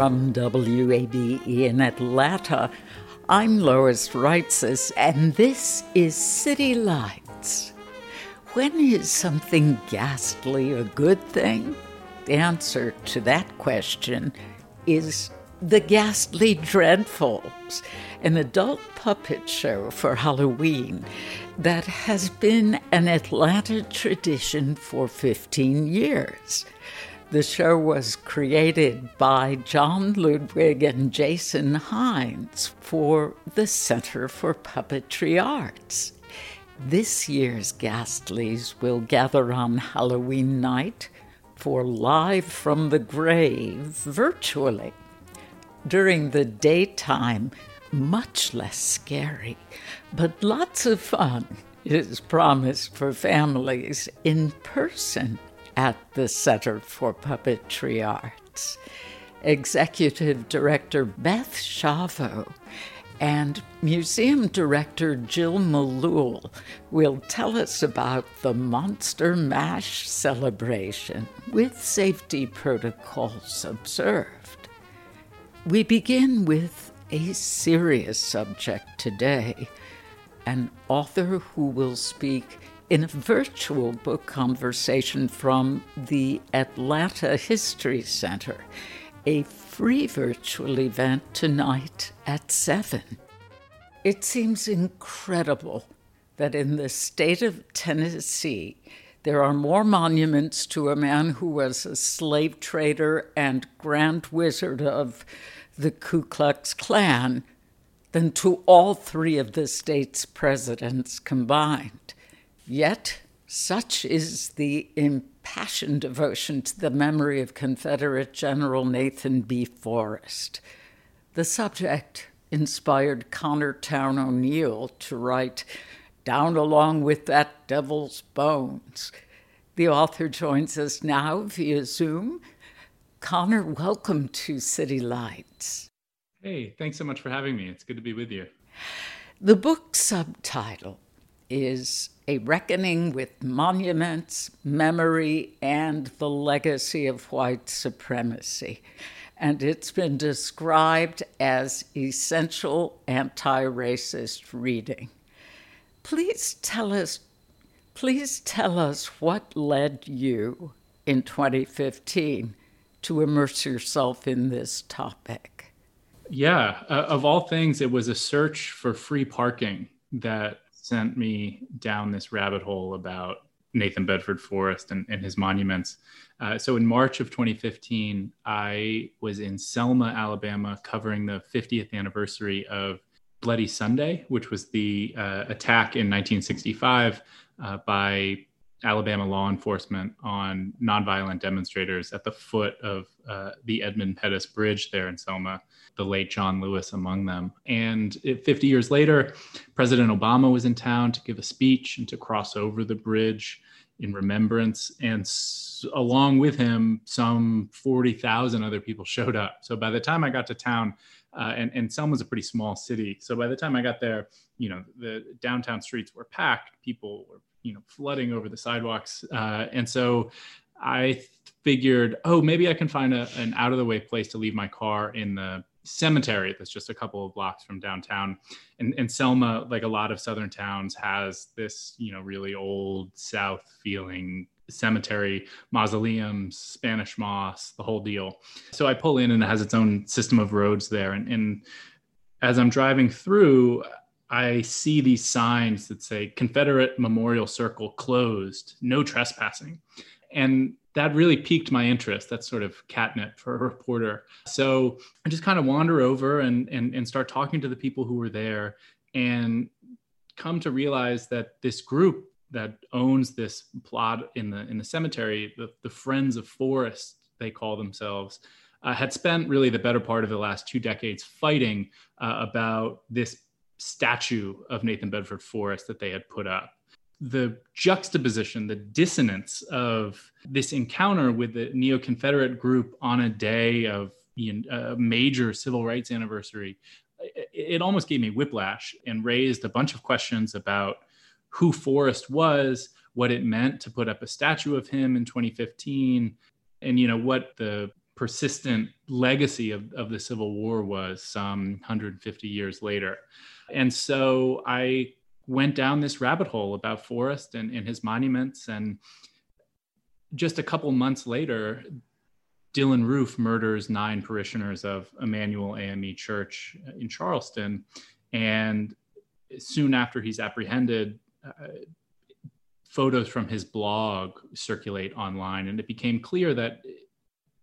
From WABE in Atlanta, I'm Lois Reitzes, and this is City Lights. When is something ghastly a good thing? The answer to that question is The Ghastly Dreadfuls, an adult puppet show for Halloween that has been an Atlanta tradition for 15 years. The show was created by Jon Ludwig and Jason Hines for the Center for Puppetry Arts. This year's Ghastlies will gather on Halloween night for Live from the Grave virtually. During the daytime, much less scary, but lots of fun is promised for families in person at the Center for Puppetry Arts. Executive Director Beth Schiavo and Museum Director Jill Malul will tell us about the Monster Mash celebration with safety protocols observed. We begin with a serious subject today an author who will speak in a virtual book conversation from the Atlanta History Center, a free virtual event tonight at 7. It seems incredible that in the state of Tennessee, there are more monuments to a man who was a slave trader and grand wizard of the Ku Klux Klan than to all three of the state's presidents combined. Yet, such is the impassioned devotion to the memory of Confederate General Nathan B. Forrest. The subject inspired Connor Towne O'Neill to write, Down along with that devil's bones. The author joins us now via Zoom. Connor, welcome to City Lights. Hey, thanks so much for having me. It's good to be with you. The book subtitle is a reckoning with monuments, memory, and the legacy of white supremacy. And it's been described as essential anti racist reading. Please tell us, please tell us what led you in 2015 to immerse yourself in this topic. Yeah, uh, of all things, it was a search for free parking that sent me down this rabbit hole about Nathan Bedford Forrest and, and his monuments. Uh, so in March of 2015, I was in Selma, Alabama, covering the 50th anniversary of Bloody Sunday, which was the uh, attack in 1965 uh, by Alabama law enforcement on nonviolent demonstrators at the foot of uh, the Edmund Pettus Bridge there in Selma the late John Lewis among them. And 50 years later, President Obama was in town to give a speech and to cross over the bridge in remembrance. And s- along with him, some 40,000 other people showed up. So by the time I got to town, uh, and, and Selma's a pretty small city. So by the time I got there, you know, the downtown streets were packed. People were, you know, flooding over the sidewalks. Uh, and so I figured, oh, maybe I can find a, an out of the way place to leave my car in the cemetery that's just a couple of blocks from downtown. And, and Selma, like a lot of southern towns, has this you know really old South feeling cemetery, mausoleums, Spanish moss, the whole deal. So I pull in and it has its own system of roads there. And, and as I'm driving through, I see these signs that say Confederate Memorial Circle closed, no trespassing. And that really piqued my interest. That's sort of catnip for a reporter. So I just kind of wander over and, and, and start talking to the people who were there and come to realize that this group that owns this plot in the in the cemetery, the, the Friends of Forrest, they call themselves, uh, had spent really the better part of the last two decades fighting uh, about this statue of Nathan Bedford Forrest that they had put up. The juxtaposition, the dissonance of this encounter with the neo Confederate group on a day of a major civil rights anniversary, it almost gave me whiplash and raised a bunch of questions about who Forrest was, what it meant to put up a statue of him in 2015, and you know what the persistent legacy of, of the Civil War was some 150 years later. And so I went down this rabbit hole about Forrest and, and his monuments. And just a couple months later, Dylann Roof murders nine parishioners of Emanuel AME Church in Charleston. And soon after he's apprehended, uh, photos from his blog circulate online, and it became clear that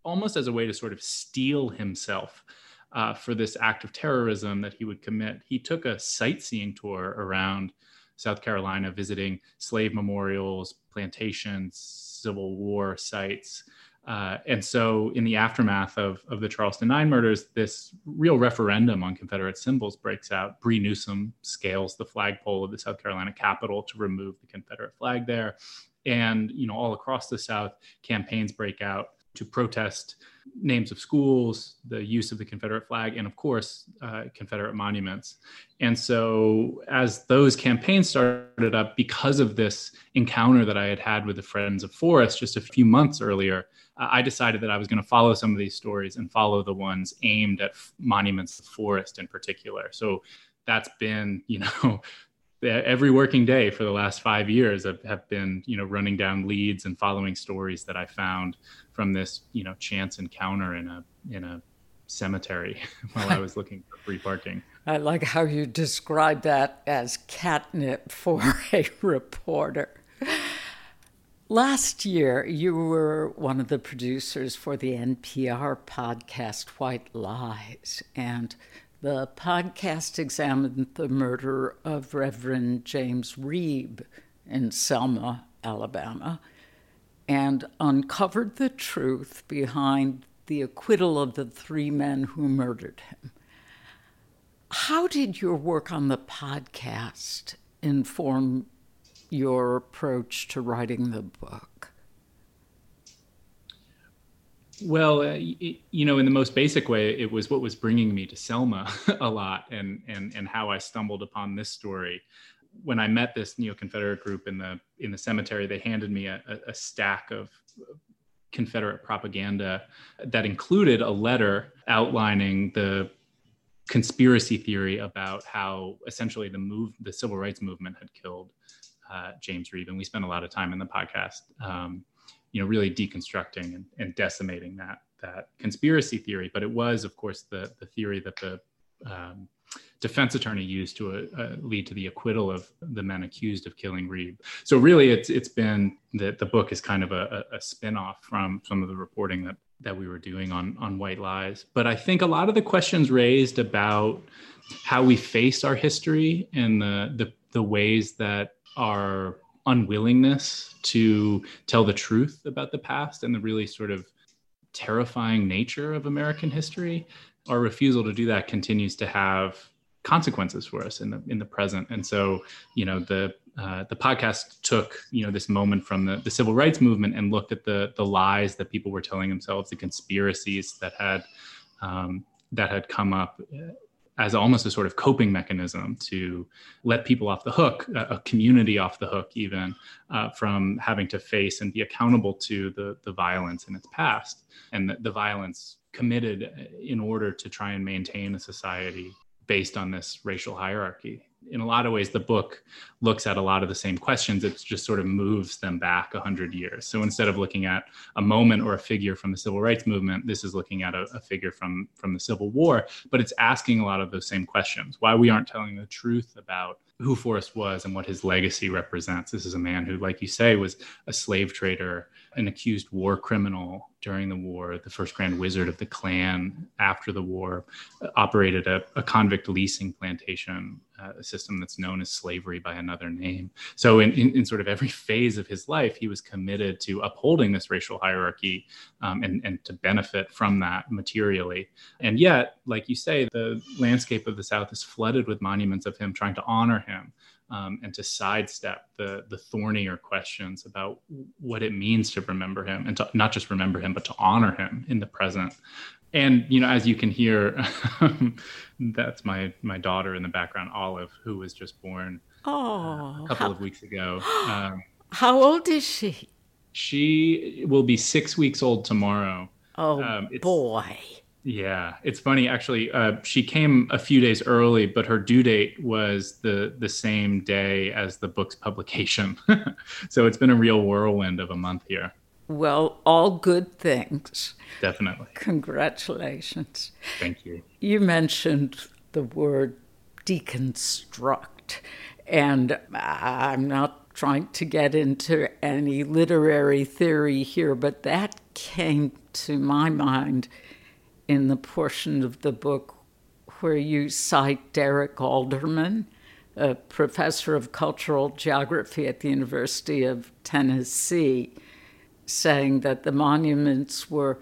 almost as a way to sort of steel himself uh, for this act of terrorism that he would commit, he took a sightseeing tour around South Carolina, visiting slave memorials, plantations, Civil War sites, uh, and so, in the aftermath of, of the Charleston Nine murders, this real referendum on Confederate symbols breaks out. Bree Newsom scales the flagpole of the South Carolina Capitol to remove the Confederate flag there. And, you know, all across the South, campaigns break out to protest names of schools, the use of the Confederate flag, and of course, uh, Confederate monuments. And so, as those campaigns started up, because of this encounter that I had had with the Friends of Forrest just a few months earlier, uh, I decided that I was going to follow some of these stories and follow the ones aimed at monuments of Forrest in particular. So that's been, you know, every working day for the last five years I've, have been you know running down leads and following stories that i found from this you know chance encounter in a in a cemetery while i was looking for free parking. I like how you describe that as catnip for a reporter. Last year, you were one of the producers for the NPR podcast White Lies, and the podcast examined the murder of Reverend James Reeb in Selma, Alabama, and uncovered the truth behind the acquittal of the three men who murdered him. How did your work on the podcast inform your approach to writing the book? Well, uh, you know, in the most basic way, it was what was bringing me to Selma a lot, and and and how I stumbled upon this story. When I met this neo-Confederate group in the in the cemetery, they handed me a, a stack of Confederate propaganda that included a letter outlining the conspiracy theory about how essentially the move the civil rights movement had killed uh, James Reeb, and we spent a lot of time in the podcast um, you know really deconstructing and, and, decimating that that conspiracy theory but it was of course the the theory that the um, defense attorney used to uh, lead to the acquittal of the men accused of killing Reeb. So really, it's it's been that the book is kind of a, a spin-off from some of the reporting that that we were doing on on white lies. But I think a lot of the questions raised about how we face our history and the the, the ways that our unwillingness to tell the truth about the past and the really sort of terrifying nature of American history, our refusal to do that continues to have consequences for us in the in the present. And so, you know, the uh, the podcast took you know this moment from the, the civil rights movement and looked at the the lies that people were telling themselves, the conspiracies that had um, that had come up as almost a sort of coping mechanism to let people off the hook, a community off the hook, even uh, from having to face and be accountable to the, the violence in its past. And the, the violence committed in order to try and maintain a society based on this racial hierarchy in a lot of ways the book looks at a lot of the same questions. It just sort of moves them back 100 years. So instead of looking at a moment or a figure from the civil rights movement this is looking at a, a, figure from from the civil war but it's asking a lot of those same questions. Why we aren't telling the truth about who Forrest was and what his legacy represents. This is a man who, like you say, was a slave trader, an accused war criminal during the war, the first grand wizard of the Klan after the war, operated a, a convict leasing plantation, uh, a system that's known as slavery by another name. So, in, in, in, sort of every phase of his life, he was committed to upholding this racial hierarchy um, and, and to benefit from that materially. And yet, like you say, the landscape of the South is flooded with monuments of him trying to honor him um, and to sidestep the the thornier questions about what it means to remember him and to not just remember him but to honor him in the present. And you know as you can hear that's my my daughter in the background olive who was just born oh, a couple how, of weeks ago. Um, how old is she? she will be six weeks old tomorrow. Oh um, boy yeah, it's funny actually. Uh, she came a few days early, but her due date was the the same day as the book's publication. so it's been a real whirlwind of a month here. Well, all good things. Definitely. Congratulations. Thank you. You mentioned the word deconstruct, and I'm not trying to get into any literary theory here, but that came to my mind in the portion of the book where you cite Derek Alderman, a professor of cultural geography at the University of Tennessee, saying that the monuments were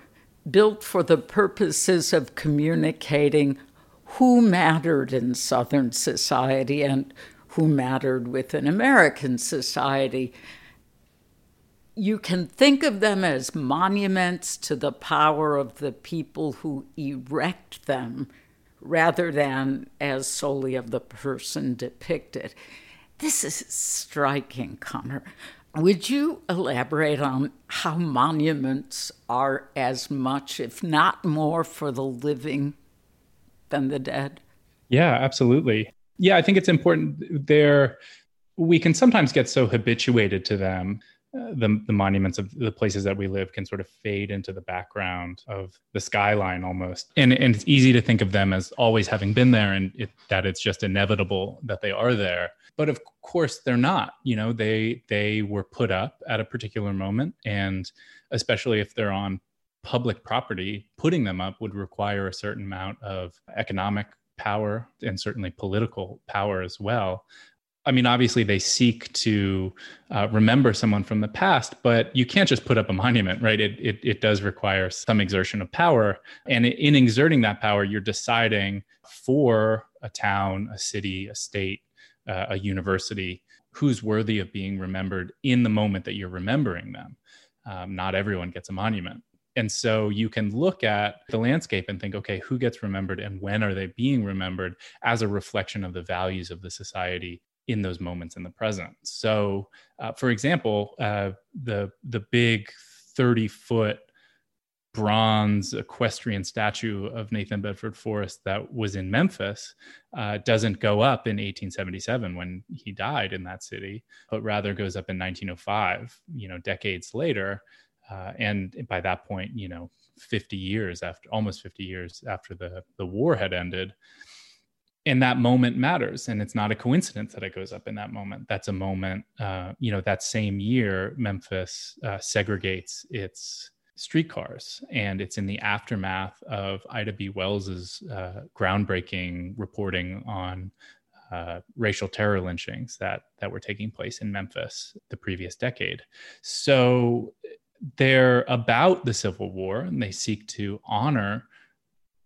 built for the purposes of communicating who mattered in Southern society and who mattered within American society you can think of them as monuments to the power of the people who erect them rather than as solely of the person depicted. This is striking, Connor. Would you elaborate on how monuments are as much, if not more, for the living than the dead? Yeah, absolutely. Yeah, I think it's important. There, we can sometimes get so habituated to them the, the monuments of the places that we live can sort of fade into the background of the skyline almost. And, and it's easy to think of them as always having been there and it, that it's just inevitable that they are there. But of course they're not. You know they they were put up at a particular moment and especially if they're on public property putting them up would require a certain amount of economic power and certainly political power as well I mean, obviously they seek to uh, remember someone from the past, but you can't just put up a monument, right? It, it, it does require some exertion of power. And in exerting that power, you're deciding for a town, a city, a state, uh, a university, who's worthy of being remembered in the moment that you're remembering them. Um, not everyone gets a monument. And so you can look at the landscape and think, okay, who gets remembered and when are they being remembered as a reflection of the values of the society in those moments in the present. So, uh, for example, uh, the the big thirty foot bronze equestrian statue of Nathan Bedford Forrest that was in Memphis uh, doesn't go up in 1877 when he died in that city, but rather goes up in 1905. You know, decades later, uh, and by that point, you know, 50 years after, almost 50 years after the the war had ended and that moment matters and it's not a coincidence that it goes up in that moment. That's a moment uh, you know that same year memphis uh, segregates its streetcars and it's in the aftermath of ida b. Wells's uh, groundbreaking reporting on uh, racial terror lynchings that that were taking place in memphis the previous decade. So they're about the civil war and they seek to honor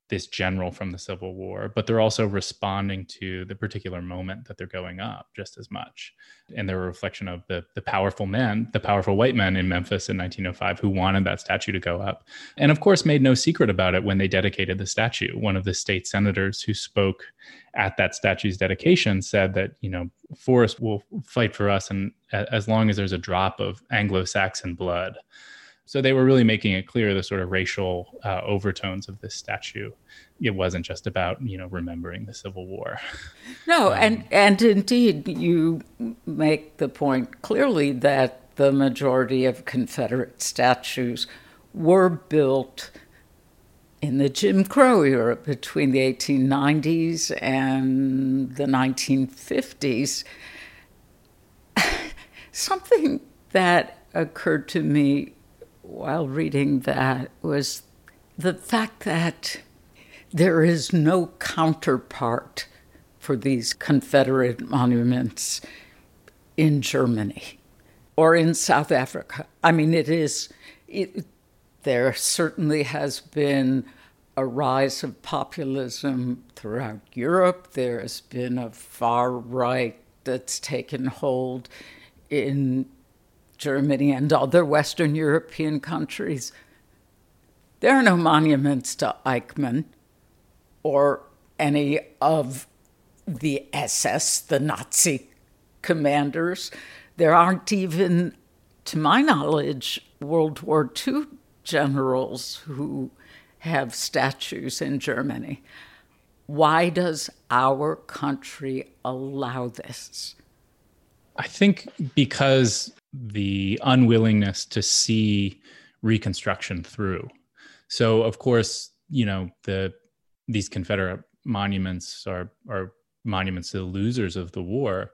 this general from the Civil War, but they're also responding to the particular moment that they're going up just as much. And they're a reflection of the, the powerful men, the powerful white men in Memphis in 1905 who wanted that statue to go up. And of course, made no secret about it when they dedicated the statue. One of the state senators who spoke at that statue's dedication said that, you know, Forrest will fight for us and as long as there's a drop of Anglo Saxon blood. So they were really making it clear the sort of racial uh, overtones of this statue. It wasn't just about you know remembering the Civil War. No, um, and and indeed you make the point clearly that the majority of Confederate statues were built in the Jim Crow era between the 1890s and the 1950s. Something that occurred to me while reading that was the fact that there is no counterpart for these Confederate monuments in Germany or in South Africa. I mean, it is, it, there certainly has been a rise of populism throughout Europe. There has been a far right that's taken hold in Germany and other Western European countries. There are no monuments to Eichmann or any of the SS, the Nazi commanders. There aren't even, to my knowledge, World War II generals who have statues in Germany. Why does our country allow this? I think because the unwillingness to see reconstruction through. So of course, you know, the these Confederate monuments are are monuments to the losers of the war,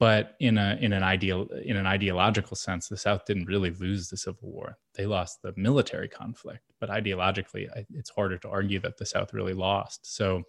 but in a in an ideal in an ideological sense the south didn't really lose the civil war. They lost the military conflict but ideologically it's harder to argue that the south really lost. So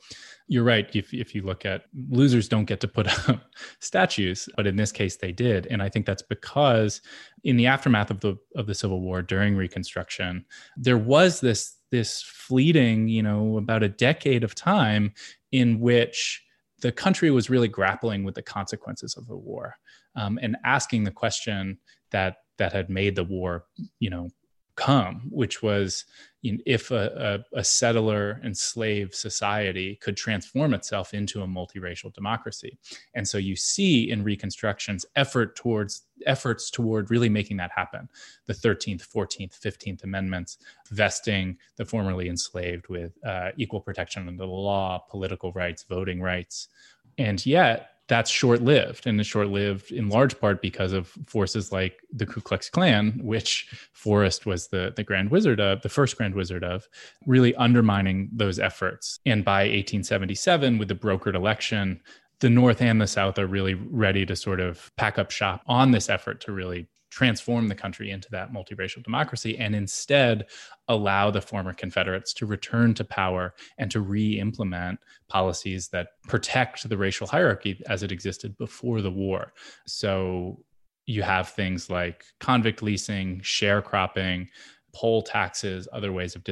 you're right if, if you look at losers don't get to put up statues but in this case they did. And i think that's because in the aftermath of the of the civil war during reconstruction there was this this fleeting you know about a decade of time in which the country was really grappling with the consequences of the war um, and asking the question that that had made the war, you know, come, which was you know, if a, a, a, settler enslaved society could transform itself into a multiracial democracy. And so you see in Reconstruction's effort towards efforts toward really making that happen. The 13th, 14th, 15th Amendments, vesting the formerly enslaved with uh, equal protection under the law, political rights, voting rights. And yet, that's short lived and it's short lived in large part because of forces like the Ku Klux Klan, which Forrest was the, the grand wizard of, the first grand wizard of, really undermining those efforts. And by 1877, with the brokered election, the North and the South are really ready to sort of pack up shop on this effort to really transform the country into that multiracial democracy and instead allow the former Confederates to return to power and to re implement policies that protect the racial hierarchy as it existed before the war. So you have things like convict leasing, sharecropping, poll taxes, other ways of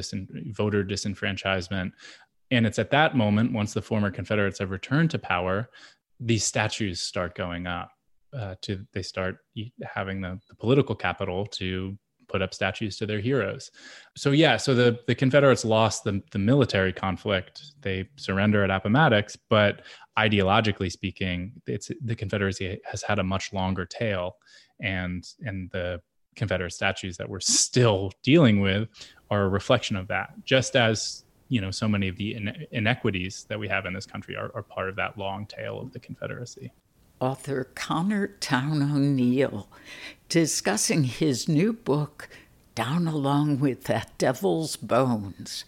voter disenfranchisement. And it's at that moment, once the former Confederates have returned to power, these statues start going up uh, to they start having the, the political capital to put up statues to their heroes. So yeah, so the the Confederates lost the the military conflict. They surrender at Appomattox, but ideologically speaking, it's the Confederacy has had a much longer tail, and and the Confederate statues that we're still dealing with are a reflection of that. Just as you know, so many of the inequities that we have in this country are, are part of that long tail of the Confederacy author Connor Towne O'Neill discussing his new book, Down Along with That Devil's Bones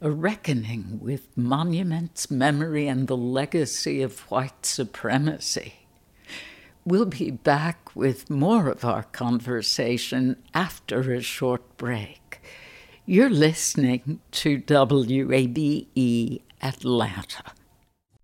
A Reckoning with Monuments, Memory, and the Legacy of White Supremacy. We'll be back with more of our conversation after a short break. You're listening to WABE Atlanta.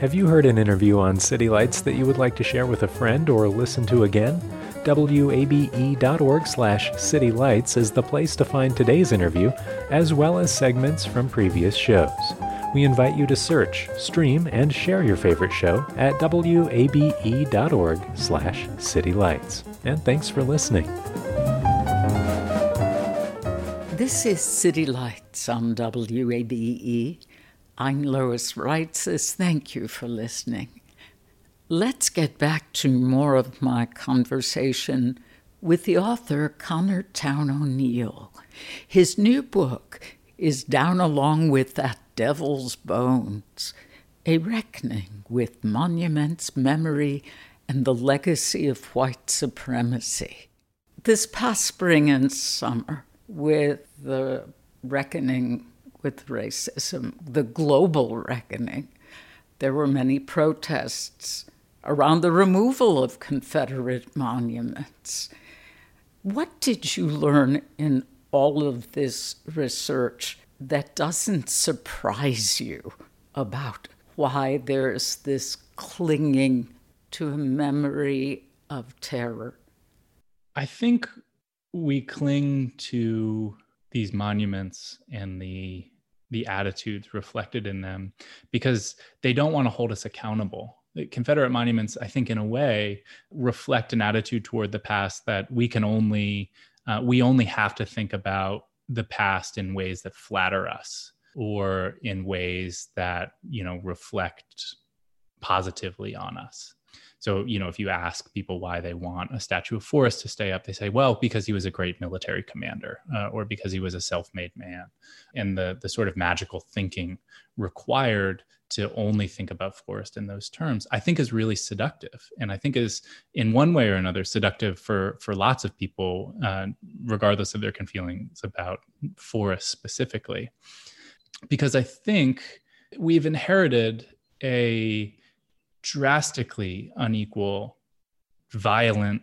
Have you heard an interview on City Lights that you would like to share with a friend or listen to again? wabe.org slash citylights is the place to find today's interview, as well as segments from previous shows. We invite you to search, stream, and share your favorite show at wabe.org slash citylights. And thanks for listening. This is City Lights on WABE. I'm Lois Reitzes. Thank you for listening. Let's get back to more of my conversation with the author Connor Towne O'Neill. His new book is Down Along with That Devil's Bones, a reckoning with monuments, memory, and the legacy of white supremacy. This past spring and summer, with the reckoning with racism, the global reckoning. There were many protests around the removal of Confederate monuments. What did you learn in all of this research that doesn't surprise you about why there's this clinging to a memory of terror? I think we cling to these monuments and the the attitudes reflected in them because they don't want to hold us accountable. The Confederate monuments, I think, in a way, reflect an attitude toward the past that we can only uh, we only have to think about the past in ways that flatter us or in ways that you know reflect positively on us so, you know, if you ask people why they want a statue of Forrest to stay up, they say, well, because he was a great military commander uh, or because he was a self made man. And the, the sort of magical thinking required to only think about Forrest in those terms, I think is really seductive. And I think is, in one way or another, seductive for, for lots of people, uh, regardless of their feelings about Forrest specifically. Because I think we've inherited a drastically unequal, violent,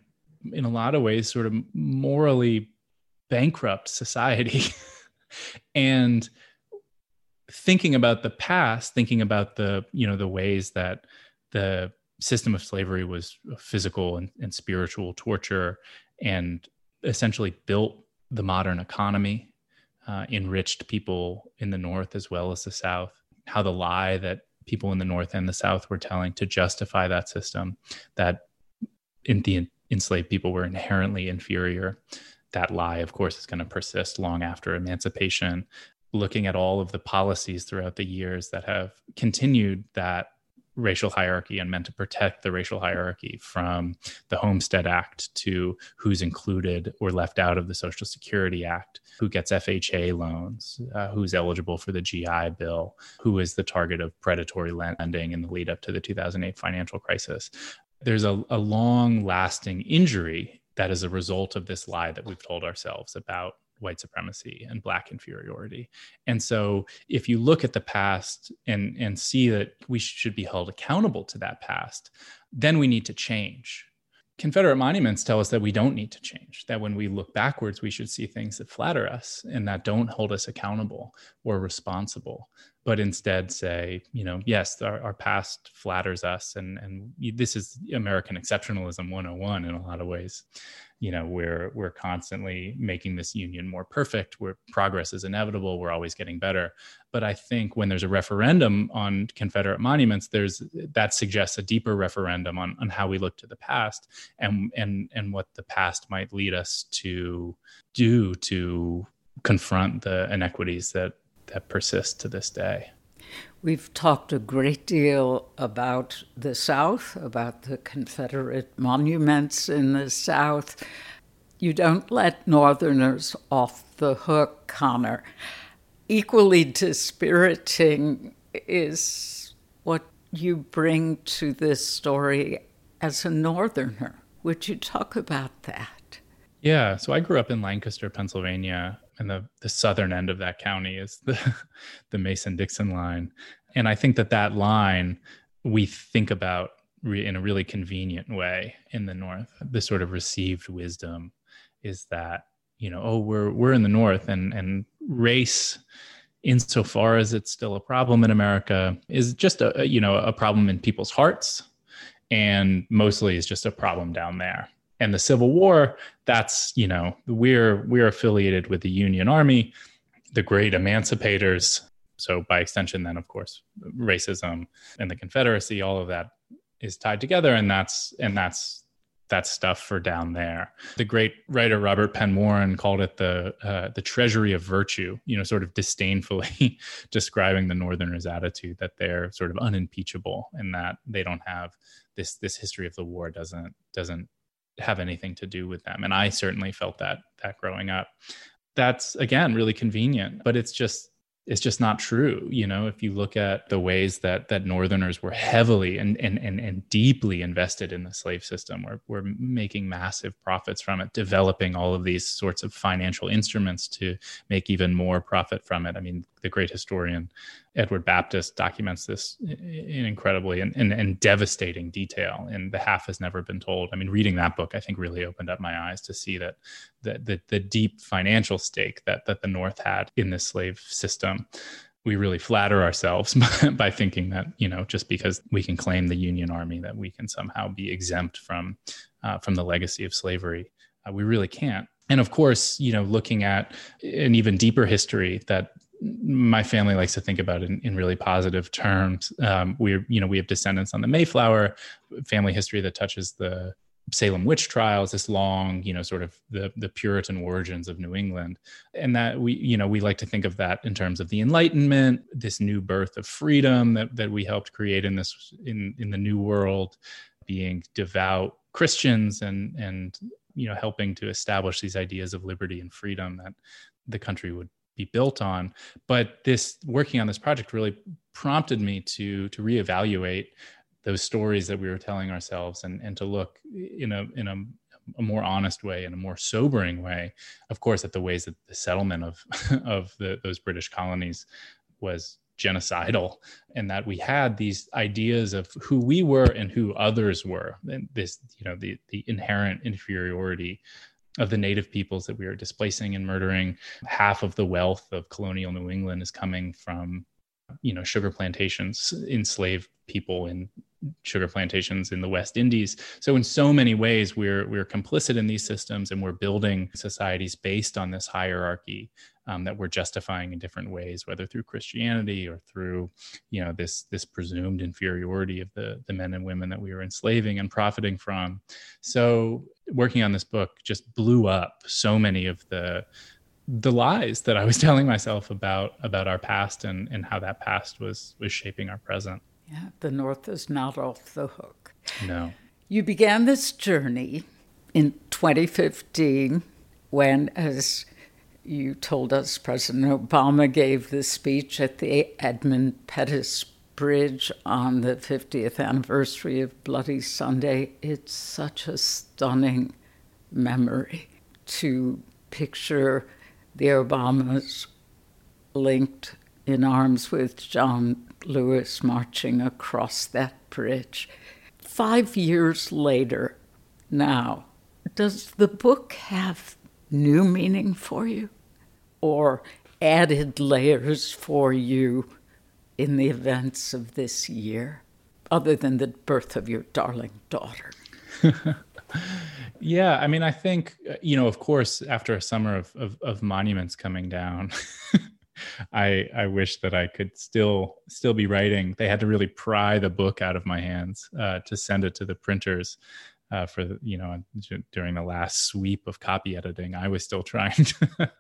in a lot of ways, sort of morally bankrupt society. and thinking about the past, thinking about the, you know, the ways that the system of slavery was physical and, and spiritual torture and essentially built the modern economy, uh, enriched people in the North as well as the South. How the lie that people in the North and the South were telling to justify that system that in the enslaved people were inherently inferior. That lie, of course, is going to persist long after emancipation. Looking at all of the policies throughout the years that have continued that racial hierarchy and meant to protect the racial hierarchy from the Homestead Act to who's included or left out of the Social Security Act, who gets FHA loans, uh, who's eligible for the GI Bill, who is the target of predatory lending in the lead up to the 2008 financial crisis. There's a, a long lasting injury that is a result of this lie that we've told ourselves about white supremacy and black inferiority. And so if you look at the past and and see that we should be held accountable to that past, then we need to change. Confederate monuments tell us that we don't need to change, that when we look backwards, we should see things that flatter us and that don't hold us accountable or responsible, but instead say, you know, yes, our, our past flatters us. And, and this is American exceptionalism 101 in a lot of ways you know we're we're constantly making this union more perfect where progress is inevitable we're always getting better. But i think when there's a referendum on confederate monuments there's that suggests a deeper referendum on, on how we look to the past and and and what the past might lead us to do to confront the inequities that that persist to this day We've talked a great deal about the South, about the Confederate monuments in the South. You don't let Northerners off the hook, Connor. Equally dispiriting is what you bring to this story as a northerner. Would you talk about that? Yeah, so I grew up in Lancaster, Pennsylvania, and the the southern end of that county is the the Mason Dixon line, and I think that that line we think about re- in a really convenient way in the north. The sort of received wisdom is that you know, oh, we're we're in the north, and and race insofar as it's still a problem in America, is just a you know a problem in people's hearts, and mostly is just a problem down there. And the Civil War, that's you know we're we're affiliated with the Union Army, the great emancipators. So by extension, then of course, racism and the Confederacy, all of that is tied together, and that's and that's that stuff for down there. The great writer Robert Penn Warren called it the uh, the treasury of virtue. You know, sort of disdainfully describing the Northerners' attitude that they're sort of unimpeachable and that they don't have this this history of the war doesn't doesn't have anything to do with them. And I certainly felt that that growing up. That's again really convenient, but it's just it's just not true you know if you look at the ways that that northerners were heavily and and and, and deeply invested in the slave system we're, we're making massive profits from it developing all of these sorts of financial instruments to make even more profit from it i mean the great historian Edward Baptist documents this in incredibly and, and, and, devastating detail. And the half has never been told. I mean, reading that book, I think, really opened up my eyes to see that the, the, the deep financial stake that, that the North had in the slave system. We really flatter ourselves by thinking that you know just because we can claim the Union Army that we can somehow be exempt from uh, from the legacy of slavery. Uh, we really can't and of course you know looking at an even deeper history that my family likes to think about it in, in really positive terms. Um, we're, you know, we have descendants on the Mayflower family history that touches the Salem witch trials, this long, you know, sort of the the Puritan origins of New England, and that we, you know, we like to think of that in terms of the Enlightenment, this new birth of freedom that that we helped create in this in in the New World, being devout Christians and and you know helping to establish these ideas of liberty and freedom that the country would be built on. But this working on this project really prompted me to to reevaluate those stories that we were telling ourselves and and to look in a in a, a more honest way and a more sobering way of course at the ways that the settlement of of the, those british colonies was genocidal and that we had these ideas of who we were and who others were and this you know the the inherent inferiority of the native peoples that we are displacing and murdering. Half of the wealth of colonial New England is coming from, you know, sugar plantations, enslaved people in sugar plantations in the West Indies. So in so many ways, we're we're complicit in these systems, and we're building societies based on this hierarchy um, that we're justifying in different ways, whether through Christianity or through, you know, this this presumed inferiority of the the men and women that we were enslaving and profiting from. So working on this book just blew up so many of the the lies that I was telling myself about about our past and and how that past was was shaping our present. Yeah, the North is not off the hook. No. You began this journey in 2015 when, as you told us President Obama gave the speech at the Edmund Pettus Bridge on the 50th anniversary of Bloody Sunday. It's such a stunning memory to picture the Obamas linked in arms with John Lewis marching across that bridge. Five years later, now, does the book have new meaning for you or added layers for you in the events of this year, other than the birth of your darling daughter? yeah, I mean, I think, uh, you know, of course, after a summer of, of, of monuments coming down, I I wish that I could still still be writing. They had to really pry the book out of my hands uh, to send it to the printers uh, for you know during the last sweep of copy editing, I was still trying to,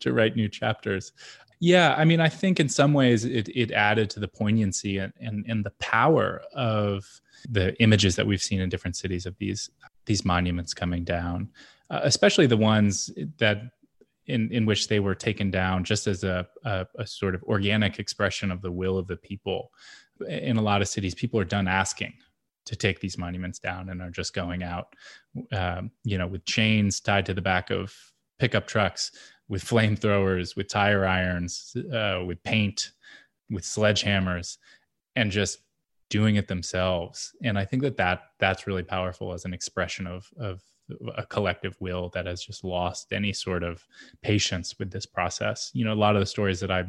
to write new chapters. Yeah, I mean, I think in some ways it it added to the poignancy and and, and the power of the images that we've seen in different cities of these these monuments coming down, uh, especially the ones that in in which they were taken down just as a, a, a sort of organic expression of the will of the people. In a lot of cities, people are done asking to take these monuments down and are just going out, um, you know, with chains tied to the back of pickup trucks, with flamethrowers, with tire irons, uh, with paint, with sledgehammers, and just doing it themselves. And I think that, that that's really powerful as an expression of of a collective will that has just lost any sort of patience with this process. You know, a lot of the stories that I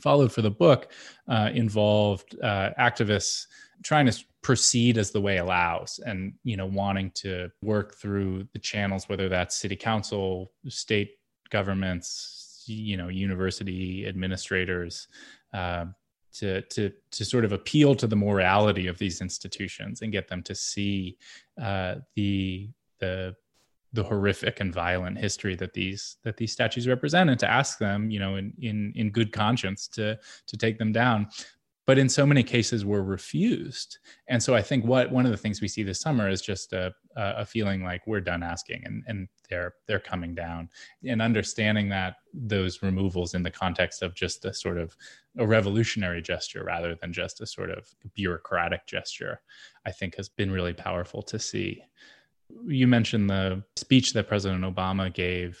followed for the book uh, involved uh, activists trying to proceed as the way allows and you know wanting to work through the channels whether that's city council state governments you know university administrators uh, to to to sort of appeal to the morality of these institutions and get them to see uh, the the the horrific and violent history that these that these statues represent and to ask them you know in in in good conscience to to take them down but in so many cases were refused. And so i think what one of the things we see this summer is just a, a feeling like we're done asking and, and they're they're coming down. And understanding that those removals in the context of just a sort of a revolutionary gesture rather than just a sort of bureaucratic gesture i think has been really powerful to see. You mentioned the speech that president obama gave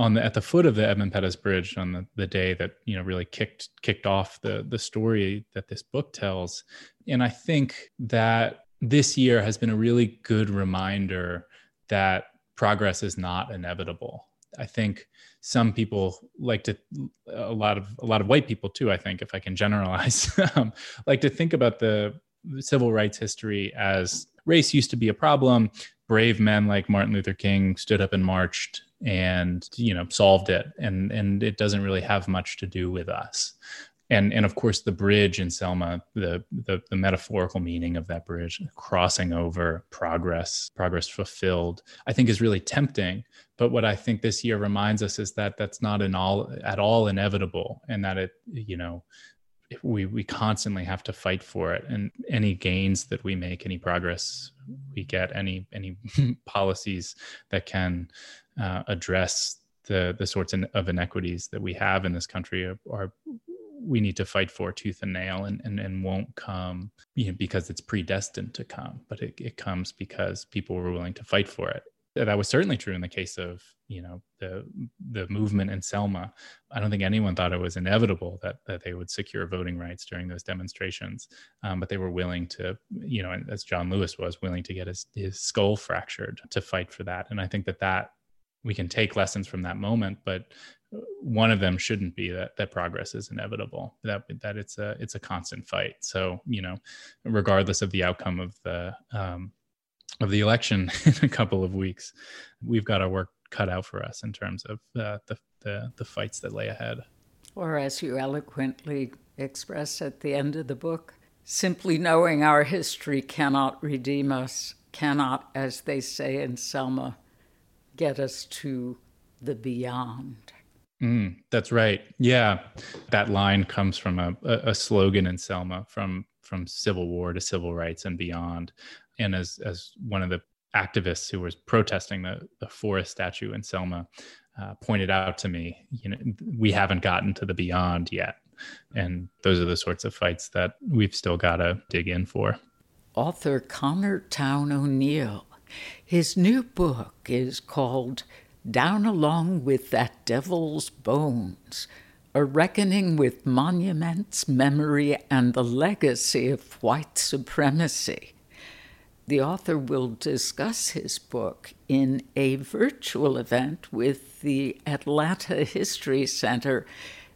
on the at the foot of the Edmund Pettus Bridge on the, the day that you know really kicked kicked off the the story that this book tells. And I think that this year has been a really good reminder that progress is not inevitable. I think some people like to a lot of a lot of white people too. I think if I can generalize, um, like to think about the civil rights history as race used to be a problem. Brave men like Martin Luther King stood up and marched and you know solved it. And and it doesn't really have much to do with us. And and of course the bridge in selma the, the the, metaphorical meaning of that bridge crossing over progress progress fulfilled i think is really tempting. But what i think this year reminds us is that that's not all at all inevitable and that it you know we we constantly have to fight for it and any gains that we make any progress we get any any policies that can uh, address the the sorts of inequities that we have in this country are, are we need to fight for tooth and nail and, and, and won't come you know, because it's predestined to come, but it, it comes because people were willing to fight for it. That was certainly true in the case of, you know, the the movement in Selma. I don't think anyone thought it was inevitable that that they would secure voting rights during those demonstrations, um, but they were willing to, you know, as John Lewis was willing to get his, his skull fractured to fight for that. And I think that that we can take lessons from that moment but one of them shouldn't be that that progress is inevitable that that it's a it's a constant fight so you know regardless of the outcome of the um, of the election in a couple of weeks we've got our work cut out for us in terms of uh, the, the the fights that lay ahead or as you eloquently express at the end of the book simply knowing our history cannot redeem us cannot as they say in selma get us to the beyond. Mm, that's right. Yeah, that line comes from a, a, slogan in Selma from from Civil War to civil rights and beyond. And as as one of the activists who was protesting the the Forrest statue in Selma uh, pointed out to me, you know, we haven't gotten to the beyond yet, and those are the sorts of fights that we've still got to dig in for. Author Connor Towne O'Neill his new book is called Down Along with That Devil's Bones A Reckoning with Monuments, Memory, and the Legacy of White Supremacy. The author will discuss his book in a virtual event with the Atlanta History Center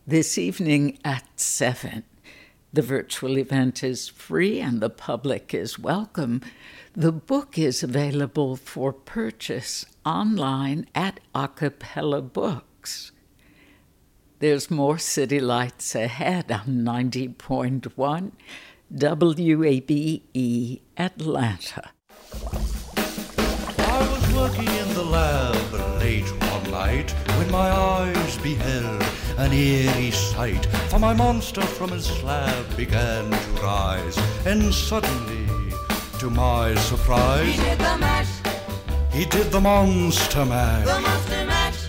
this evening at 7. The virtual event is free and the public is welcome. The book is available for purchase online at A Cappella Books. There's more City Lights ahead on 90.1 WABE Atlanta. I was working in the lab late one night when my eyes beheld an eerie sight. For my monster from his slab began to rise, and suddenly to my surprise, he did the mash. He did the monster mash. The monster mash.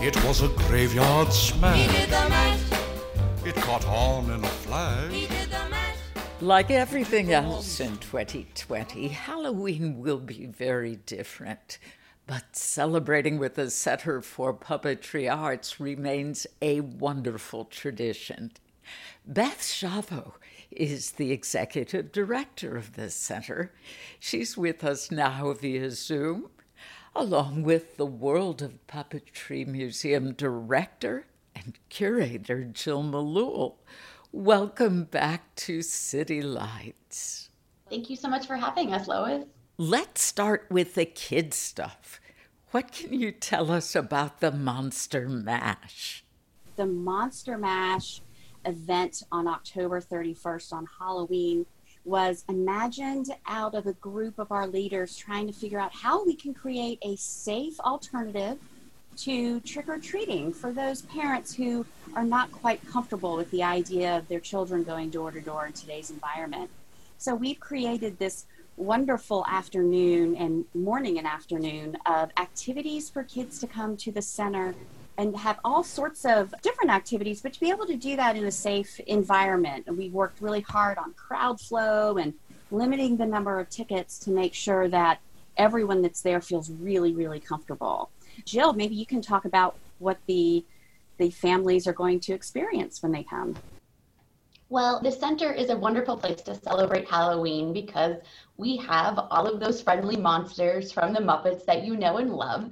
It was a graveyard smash. It caught on in a flash. Like everything else in 2020, Halloween will be very different. But celebrating with the Center for Puppetry Arts remains a wonderful tradition. Beth Schiavo is the executive director of the center. She's with us now via Zoom, along with the World of Puppetry Museum director and curator Jill Malul. Welcome back to City Lights. Thank you so much for having us, Lois. Let's start with the kid stuff. What can you tell us about the Monster Mash? The Monster Mash event on October 31st on Halloween was imagined out of a group of our leaders trying to figure out how we can create a safe alternative to trick or treating for those parents who are not quite comfortable with the idea of their children going door to door in today's environment. So we've created this wonderful afternoon and morning and afternoon of activities for kids to come to the center and have all sorts of different activities, but to be able to do that in a safe environment. And we worked really hard on crowd flow and limiting the number of tickets to make sure that everyone that's there feels really, really comfortable. Jill, maybe you can talk about what the the families are going to experience when they come. Well, the center is a wonderful place to celebrate Halloween because we have all of those friendly monsters from the Muppets that you know and love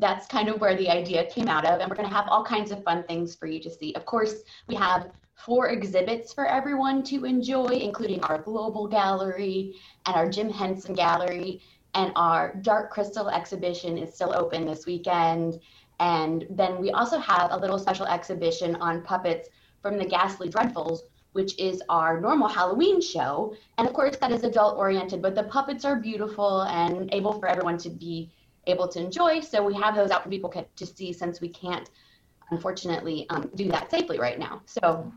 that's kind of where the idea came out of. And we're going to have all kinds of fun things for you to see. Of course, we have four exhibits for everyone to enjoy, including our global gallery and our Jim Henson gallery. And our Dark Crystal exhibition is still open this weekend. And then we also have a little special exhibition on puppets from the Ghastly Dreadfuls, which is our normal Halloween show. And of course, that is adult oriented, but the puppets are beautiful and able for everyone to be able to enjoy. So we have those out for people to see since we can't, unfortunately, um, do that safely right now. So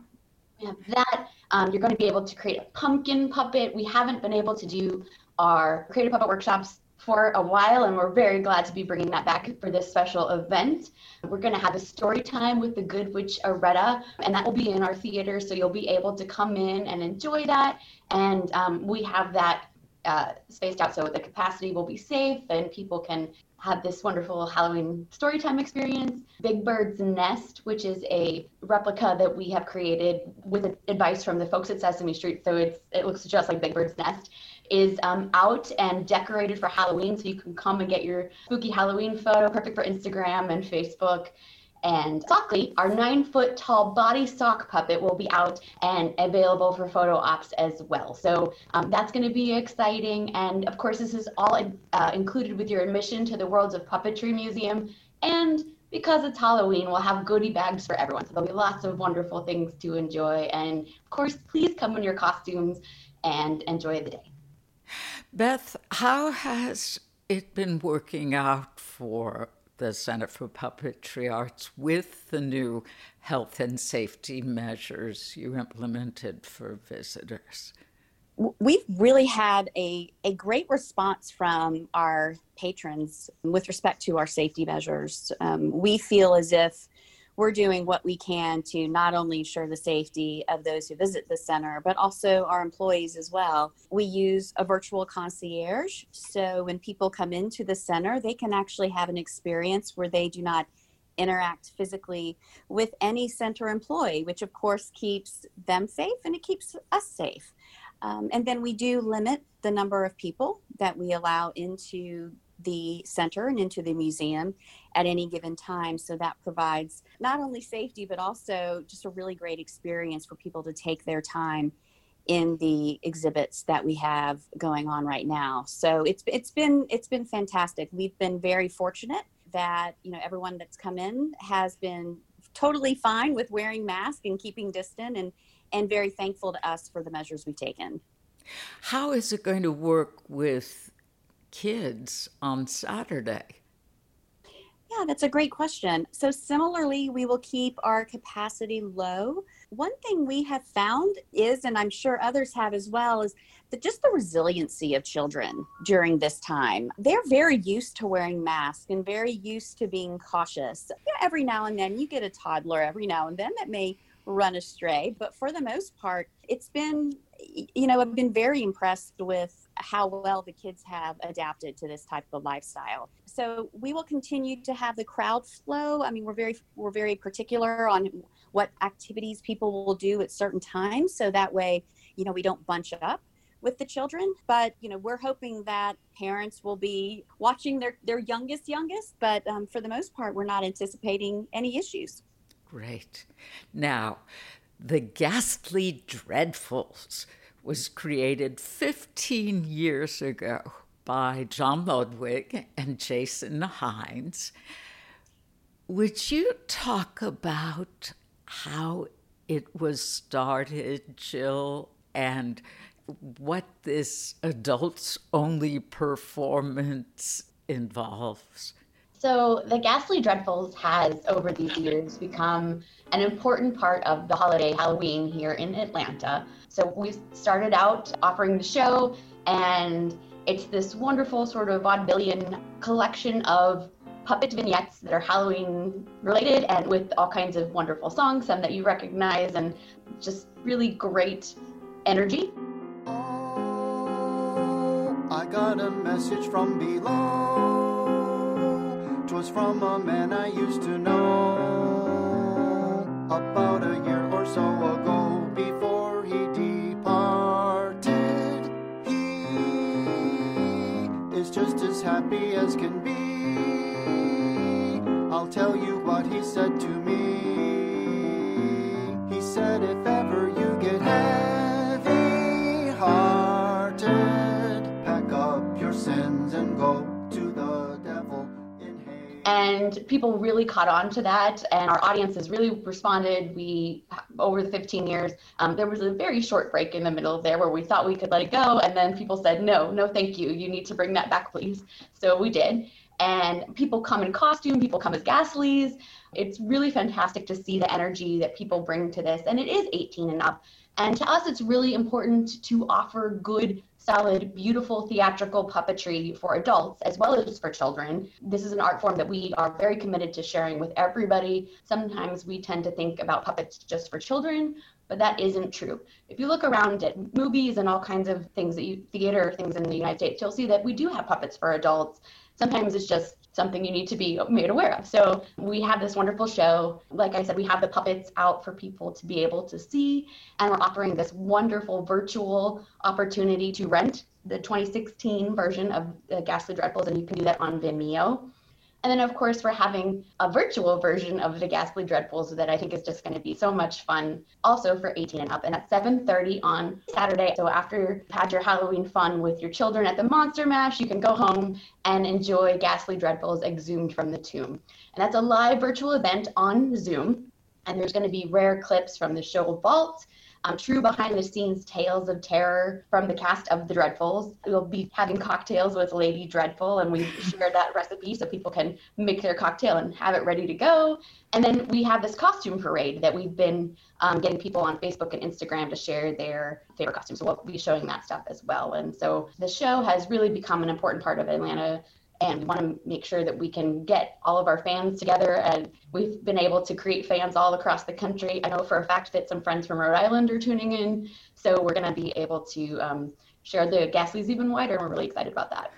we have that. Um, you're going to be able to create a pumpkin puppet. We haven't been able to do our creative puppet workshops for a while, and we're very glad to be bringing that back for this special event. We're going to have a story time with the Good Witch Aretta, and that will be in our theater, so you'll be able to come in and enjoy that. And um, we have that uh, spaced out so the capacity will be safe and people can have this wonderful Halloween storytime experience. Big Bird's Nest, which is a replica that we have created with advice from the folks at Sesame Street, so it's it looks just like Big Bird's Nest, is um, out and decorated for Halloween, so you can come and get your spooky Halloween photo, perfect for Instagram and Facebook. And Sockly, our nine foot tall body sock puppet, will be out and available for photo ops as well. So um, that's going to be exciting. And of course, this is all uh, included with your admission to the Worlds of Puppetry Museum. And because it's Halloween, we'll have goodie bags for everyone. So there'll be lots of wonderful things to enjoy. And of course, please come in your costumes and enjoy the day. Beth, how has it been working out for the Center for Puppetry Arts with the new health and safety measures you implemented for visitors? We've really had a, a great response from our patrons with respect to our safety measures. Um, we feel as if we're doing what we can to not only ensure the safety of those who visit the center, but also our employees as well. We use a virtual concierge. So when people come into the center, they can actually have an experience where they do not interact physically with any center employee, which of course keeps them safe and it keeps us safe. Um, and then we do limit the number of people that we allow into the center and into the museum at any given time. So that provides not only safety, but also just a really great experience for people to take their time in the exhibits that we have going on right now. So it's it's been it's been fantastic. We've been very fortunate that you know everyone that's come in has been totally fine with wearing masks and keeping distant and and very thankful to us for the measures we've taken. How is it going to work with kids on Saturday? Yeah, that's a great question. So, similarly, we will keep our capacity low One thing we have found is, and I'm sure others have as well, is that just the resiliency of children during this time. They're very used to wearing masks and very used to being cautious. You know, every now and then you get a toddler every now and then that may run astray, but for the most part, it's been, you know, I've been very impressed with how well the kids have adapted to this type of lifestyle. So we will continue to have the crowd flow. I mean, we're very we're very particular on what activities people will do at certain times, so that way, you know, we don't bunch up with the children. But you know we're hoping that parents will be watching their their youngest youngest. But um, for the most part we're not anticipating any issues. Great. Now the ghastly dreadfuls was created 15 years ago by Jon Ludwig and Jason Hines. Would you talk about how it was started, Jill, and what this adults only performance involves? So, the Ghastly Dreadfuls has, over these years, become an important part of the holiday Halloween here in Atlanta. So, we started out offering the show, and it's this wonderful sort of vaudevillian collection of puppet vignettes that are Halloween related and with all kinds of wonderful songs, some that you recognize, and just really great energy. I got a message from below. Twas from a man I used to know about a year or so ago before he departed. He is just as happy as can be. I'll tell you what he said to me. He said, if ever you and people really caught on to that and our audiences really responded. We over the 15 years um, there was a very short break in the middle there where we thought we could let it go and then people said no no thank you. You need to bring that back please. So we did. And people come in costume people come as ghastlies. It's really fantastic to see the energy that people bring to this. And it is 18 and up. And to us it's really important to offer good solid, beautiful theatrical puppetry for adults as well as for children. This is an art form that we are very committed to sharing with everybody. Sometimes we tend to think about puppets just for children, but that isn't true. If you look around at movies and all kinds of things that you theater things in the United States, you'll see that we do have puppets for adults. Sometimes it's just something you need to be made aware of. So we have this wonderful show. Like I said, we have the puppets out for people to be able to see, and we're offering this wonderful virtual opportunity to rent the 2016 version of the Ghastly Dreadfuls, and you can do that on Vimeo. And then, of course, we're having a virtual version of the Ghastly Dreadfuls that I think is just going to be so much fun, also for 18 and up. And at 7:30 on Saturday. So after you've had your Halloween fun with your children at the Monster Mash, you can go home and enjoy Ghastly Dreadfuls exhumed from the tomb. And that's a live virtual event on Zoom. And there's going to be rare clips from the show Vault um, true behind the scenes tales of terror from the cast of The Dreadfuls. We'll be having cocktails with Lady Dreadful, and we share that recipe so people can make their cocktail and have it ready to go. And then we have this costume parade that we've been um, getting people on Facebook and Instagram to share their favorite costumes. So we'll be showing that stuff as well. And so the show has really become an important part of Atlanta and we want to make sure that we can get all of our fans together and we've been able to create fans all across the country i know for a fact that some friends from rhode island are tuning in so we're going to be able to um, share the ghastlies even wider and we're really excited about that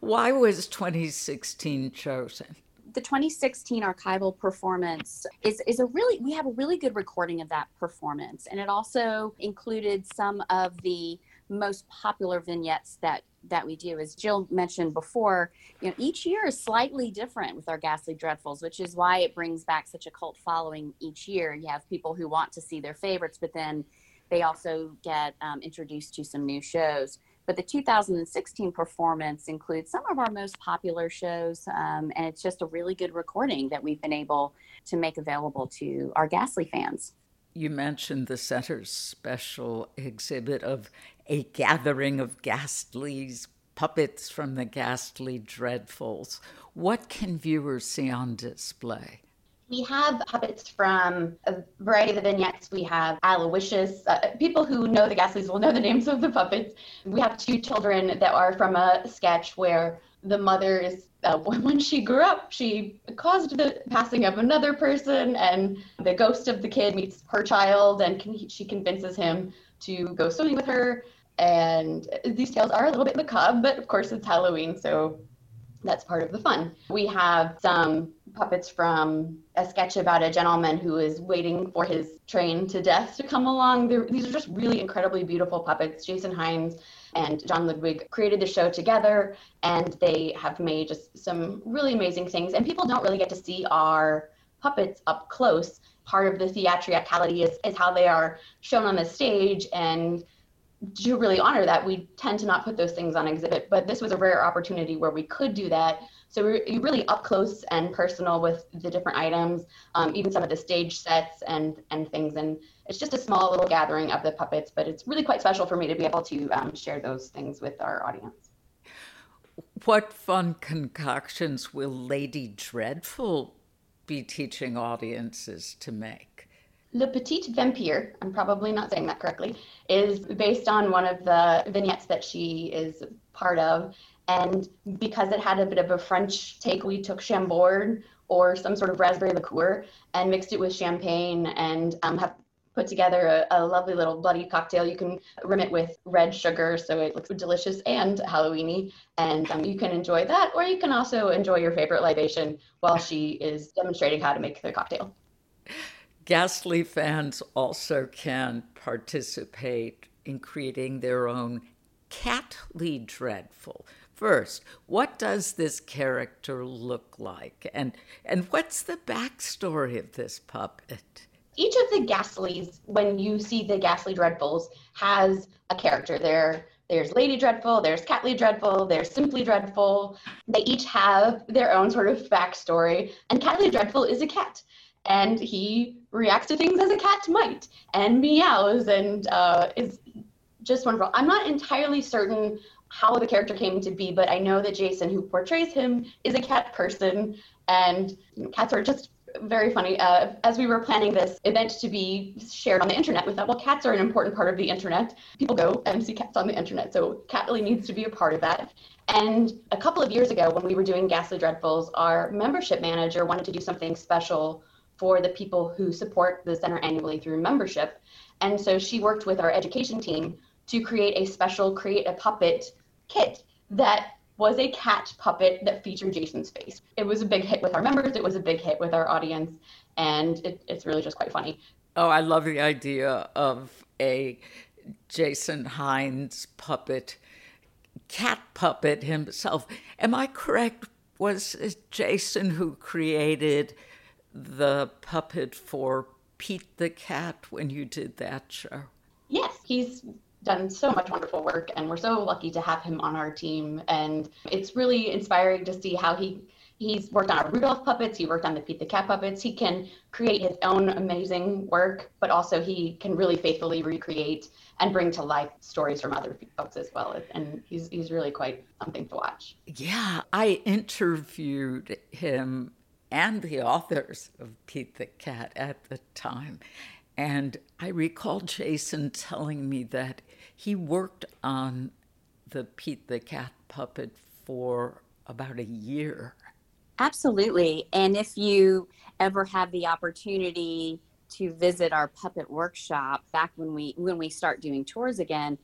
Why was 2016 chosen? the 2016 archival performance is, is a really we have a really good recording of that performance and it also included some of the most popular vignettes that that we do as jill mentioned before you know each year is slightly different with our ghastly dreadfuls which is why it brings back such a cult following each year you have people who want to see their favorites but then they also get um, introduced to some new shows but the 2016 performance includes some of our most popular shows, um, and it's just a really good recording that we've been able to make available to our Ghastly fans. You mentioned the center's special exhibit of a gathering of ghastlies, puppets from the ghastly dreadfuls. What can viewers see on display? We have puppets from a variety of the vignettes. We have Aloysius. Uh, people who know the Ghastlies will know the names of the puppets. We have two children that are from a sketch where the mother is, uh, when she grew up, she caused the passing of another person, and the ghost of the kid meets her child, and can, she convinces him to go swimming with her. And these tales are a little bit macabre, but of course it's Halloween, so that's part of the fun. We have some puppets from a sketch about a gentleman who is waiting for his train to death to come along. They're, these are just really incredibly beautiful puppets. Jason Hines and Jon Ludwig created the show together, and they have made just some really amazing things. And people don't really get to see our puppets up close. Part of the theatricality is, is how they are shown on the stage and to really honor that, we tend to not put those things on exhibit. But this was a rare opportunity where we could do that. So we're really up close and personal with the different items, um, even some of the stage sets and and things. And it's just a small little gathering of the puppets, but it's really quite special for me to be able to um, share those things with our audience. What fun concoctions will Lady Dreadful be teaching audiences to make? Le Petit Vampire, I'm probably not saying that correctly, is based on one of the vignettes that she is part of. And because it had a bit of a French take, we took Chambord or some sort of raspberry liqueur and mixed it with champagne and um, have put together a, a, lovely little bloody cocktail. You can rim it with red sugar, so it looks delicious and Halloweeny. And um, you can enjoy that, or you can also enjoy your favorite libation while she is demonstrating how to make the cocktail. Ghastly fans also can participate in creating their own Catly Dreadful. First, what does this character look like? And, and what's the backstory of this puppet? Each of the Ghastlies, when you see the Ghastly Dreadfuls, has a character. There, there's Lady Dreadful, there's Catly Dreadful, there's Simply Dreadful. They each have their own sort of backstory. And Catly Dreadful is a cat and he reacts to things as a cat might and meows and uh, is just wonderful. I'm not entirely certain how the character came to be, but I know that Jason, who portrays him, is a cat person, and cats are just very funny. Uh, as we were planning this event to be shared on the internet, we thought, well, cats are an important part of the internet. People go and see cats on the internet, so Catly needs to be a part of that. And a couple of years ago, when we were doing Ghastly Dreadfuls, our membership manager wanted to do something special for the people who support the center annually through membership. And so she worked with our education team to create a special create a puppet kit that was a cat puppet that featured Jason's face. It was a big hit with our members, it was a big hit with our audience, and it, it's really just quite funny. Oh, I love the idea of a Jason Hines puppet, cat puppet himself. Am I correct? Was Jason who created the puppet for Pete the Cat when you did that show? Yes, he's done so much wonderful work, and we're so lucky to have him on our team. And it's really inspiring to see how he he's worked on our Rudolph puppets. He worked on the Pete the Cat puppets. He can create his own amazing work, but also he can really faithfully recreate and bring to life stories from other folks as well. And he's he's really quite something to watch. Yeah, I interviewed him and the authors of Pete the Cat at the time. And I recall Jason telling me that he worked on the Pete the Cat puppet for about a year. Absolutely. And if you ever have the opportunity to visit our puppet workshop back when we when we start doing tours again,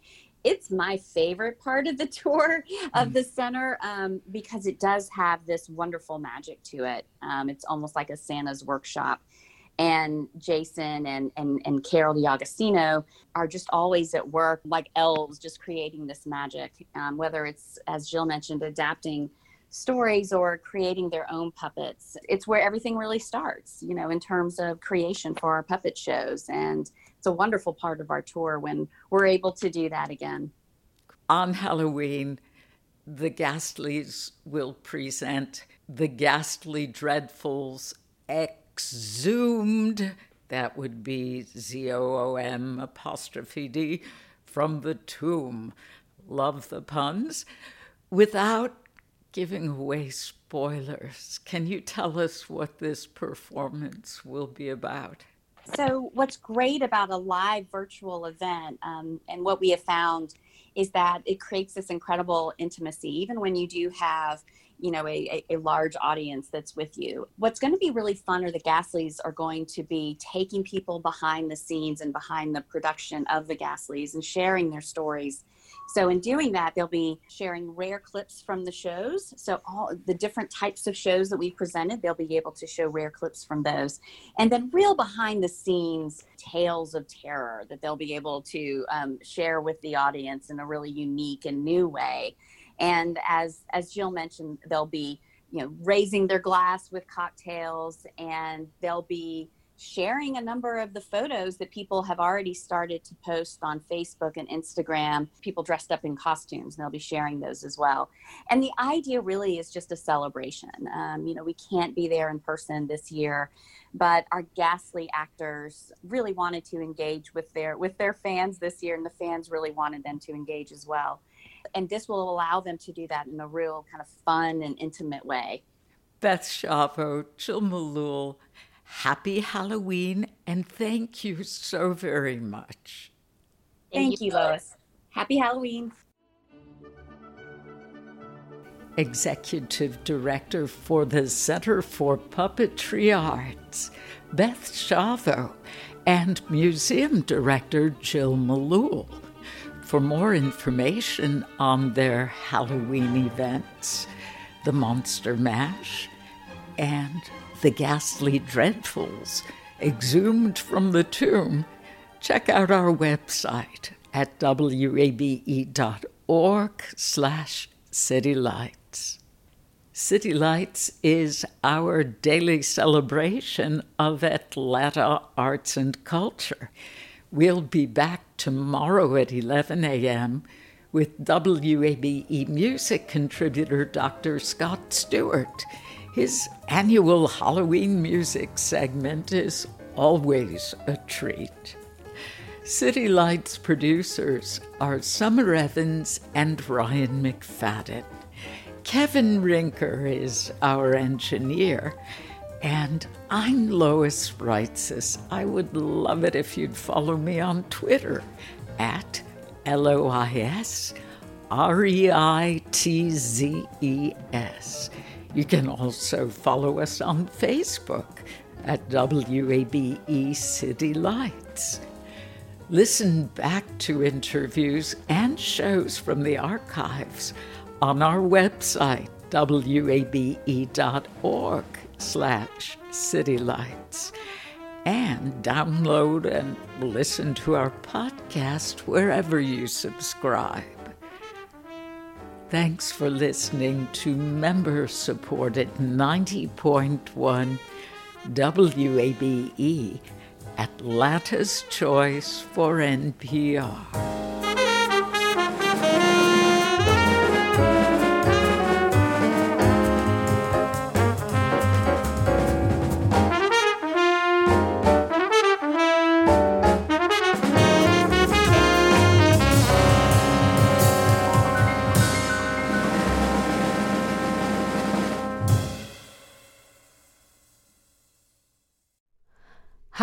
it's my favorite part of the tour of mm. the center um, because it does have this wonderful magic to it. Um, it's almost like a Santa's workshop. And Jason and, and, and Carol D'Agostino are just always at work like elves, just creating this magic. Um, whether it's, as Jill mentioned, adapting stories or creating their own puppets. It's where everything really starts, you know, in terms of creation for our puppet shows. And it's a wonderful part of our tour when we're able to do that again. On Halloween, the Ghastlies will present the Ghastly Dreadfuls exhumed. That would be Z O O M apostrophe D from the tomb. Love the puns. Without giving away spoilers, can you tell us what this performance will be about? So, what's great about a live virtual event, um, and what we have found is that it creates this incredible intimacy, even when you do have you know a, a, large audience that's with you. What's going to be really fun are the Ghastlies are going to be taking people behind the scenes and behind the production of the Ghastlies and sharing their stories so in doing that, they'll be sharing rare clips from the shows. So all the different types of shows that we presented, they'll be able to show rare clips from those. And then real behind the scenes tales of terror that they'll be able to um, share with the audience in a really unique and new way. And as as Jill mentioned, they'll be you know raising their glass with cocktails and they'll be sharing a number of the photos that people have already started to post on Facebook and Instagram, people dressed up in costumes, and they'll be sharing those as well. And the idea really is just a celebration. Um, you know, we can't be there in person this year, but our ghastly actors really wanted to engage with their with their fans this year, and the fans really wanted them to engage as well. And this will allow them to do that in a real kind of fun and intimate way. Beth Schiavo, Jill Malul, happy Halloween and thank you so very much. Thank, thank you, Lois. Happy Halloween. Executive Director for the Center for Puppetry Arts, Beth Schiavo, and Museum Director Jill Malul. For more information on their Halloween events, the Monster Mash, and the ghastly dreadfuls exhumed from the tomb, check out our website at wabe.org slash citylights. City Lights is our daily celebration of Atlanta arts and culture. We'll be back tomorrow at 11 a.m. with WABE music contributor Dr. Scott Stewart. His annual Halloween music segment is always a treat. City Lights producers are Summer Evans and Ryan McFadden. Kevin Rinker is our engineer, and I'm Lois Reitzes. I would love it if you'd follow me on Twitter at L O I S R E I T Z E S. You can also follow us on Facebook at WABE City Lights. Listen back to interviews and shows from the archives on our website, wabe.org slash citylights. And download and listen to our podcast wherever you subscribe. Thanks for listening to member supported 90.1 WABE, Atlanta's Choice for NPR.